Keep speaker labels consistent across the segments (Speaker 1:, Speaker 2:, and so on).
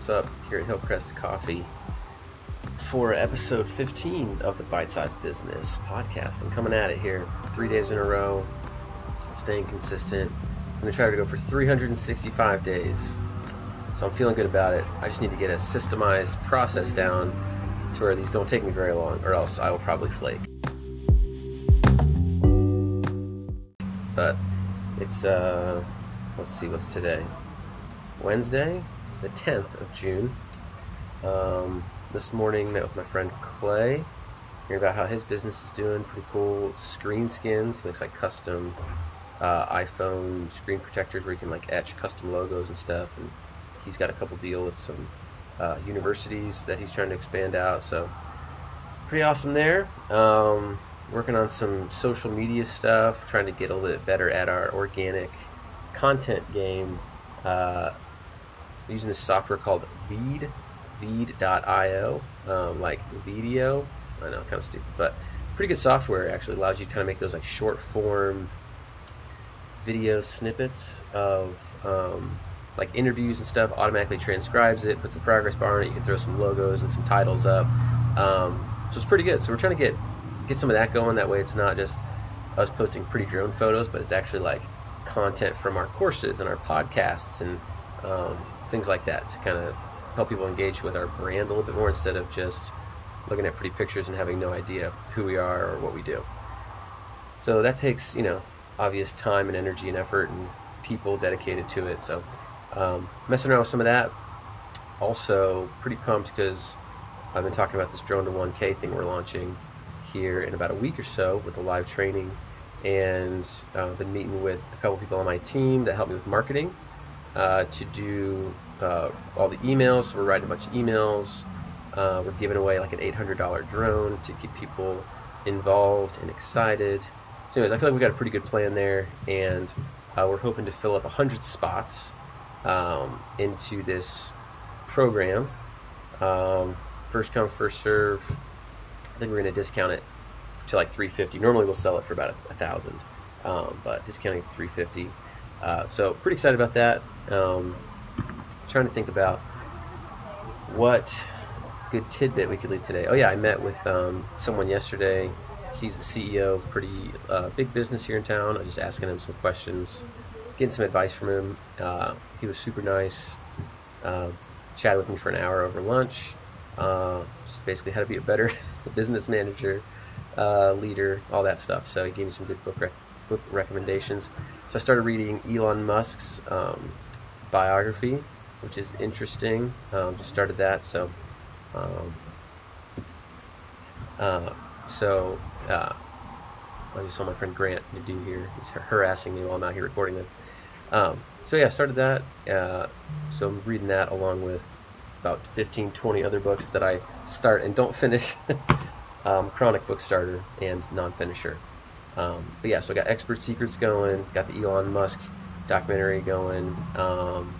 Speaker 1: what's up here at Hillcrest Coffee for episode 15 of the Bite Size Business podcast. I'm coming at it here three days in a row, staying consistent. I'm to try to go for 365 days. So I'm feeling good about it. I just need to get a systemized process down to where these don't take me very long, or else I will probably flake. But it's, uh, let's see, what's today? Wednesday, the 10th of June. Um, this morning, met with my friend Clay, hearing about how his business is doing. Pretty cool screen skins. Makes like custom uh, iPhone screen protectors where you can like etch custom logos and stuff. And he's got a couple deal with some uh, universities that he's trying to expand out. So pretty awesome there. Um, working on some social media stuff, trying to get a little bit better at our organic content game. Uh, using this software called Veed, Veed.io, um, like video. I know, kind of stupid, but pretty good software. Actually allows you to kind of make those like short form video snippets of um, like interviews and stuff. Automatically transcribes it, puts a progress bar on it. You can throw some logos and some titles up. Um, so it's pretty good. So we're trying to get get some of that going. That way, it's not just us posting pretty drone photos, but it's actually like content from our courses and our podcasts and um, things like that to kind of help people engage with our brand a little bit more instead of just looking at pretty pictures and having no idea who we are or what we do. So that takes, you know, obvious time and energy and effort and people dedicated to it. So um, messing around with some of that. Also, pretty pumped because I've been talking about this drone to 1K thing we're launching here in about a week or so with a live training, and uh, been meeting with a couple people on my team that help me with marketing uh, to do uh, all the emails. So we're writing a bunch of emails. Uh, we're giving away like an $800 drone to get people involved and excited. So, anyways, I feel like we got a pretty good plan there, and uh, we're hoping to fill up 100 spots um, into this program. Um, first come, first serve. I think we're going to discount it to like 350. Normally, we'll sell it for about a, a thousand, um, but discounting 350. Uh, so pretty excited about that. Um, trying to think about what good tidbit we could leave today. Oh yeah, I met with um, someone yesterday. He's the CEO of a pretty uh, big business here in town. I was just asking him some questions, getting some advice from him. Uh, he was super nice. Uh, chatted with me for an hour over lunch. Uh, just basically how to be a better business manager, leader, all that stuff. So he gave me some good book rec- book recommendations. So I started reading Elon Musk's um, biography, which is interesting. Um, just started that, so um, uh, so uh, I just saw my friend Grant to do here. He's harassing me while I'm out here recording this. Um, so yeah, I started that. Uh, so I'm reading that along with about 15, 20 other books that I start and don't finish. um, chronic book starter and non-finisher. Um, but yeah, so I got Expert Secrets going, got the Elon Musk documentary going. Um,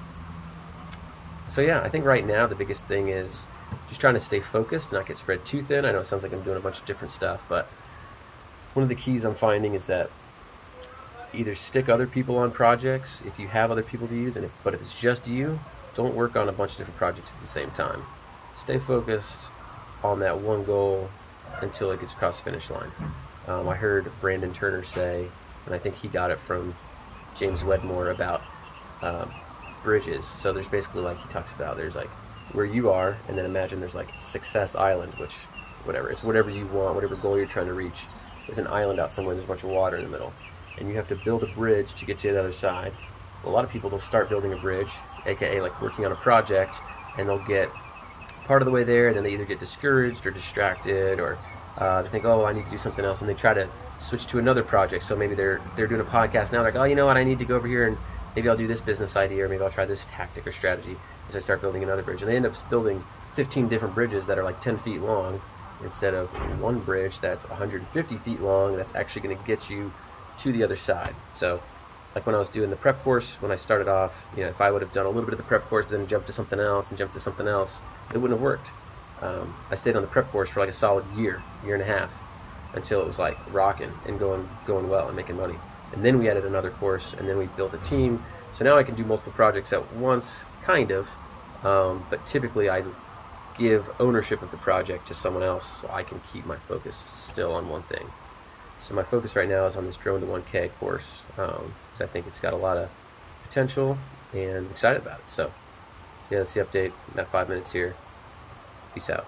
Speaker 1: so yeah, I think right now the biggest thing is just trying to stay focused, and not get spread too thin. I know it sounds like I'm doing a bunch of different stuff, but one of the keys I'm finding is that either stick other people on projects if you have other people to use, and if, but if it's just you, don't work on a bunch of different projects at the same time. Stay focused on that one goal until it gets across the finish line. Um, I heard Brandon Turner say, and I think he got it from James Wedmore about um, bridges. So there's basically like he talks about there's like where you are, and then imagine there's like Success Island, which whatever it's whatever you want, whatever goal you're trying to reach. There's an island out somewhere. There's a bunch of water in the middle, and you have to build a bridge to get to the other side. A lot of people will start building a bridge, aka like working on a project, and they'll get part of the way there, and then they either get discouraged or distracted, or uh, they think, oh, I need to do something else, and they try to switch to another project. So maybe they're they're doing a podcast now. They're like, oh, you know what? I need to go over here and maybe I'll do this business idea, or maybe I'll try this tactic or strategy as I start building another bridge. And they end up building 15 different bridges that are like 10 feet long instead of one bridge that's 150 feet long that's actually going to get you to the other side. So, like when I was doing the prep course, when I started off, you know, if I would have done a little bit of the prep course, then jumped to something else and jumped to something else, it wouldn't have worked. Um, I stayed on the prep course for like a solid year, year and a half, until it was like rocking and going going well and making money. And then we added another course, and then we built a team. So now I can do multiple projects at once, kind of, Um, but typically, I give ownership of the project to someone else so I can keep my focus still on one thing. So my focus right now is on this Drone to 1K course because um, I think it's got a lot of potential and I'm excited about it. So yeah, that's the update. About five minutes here. Peace out.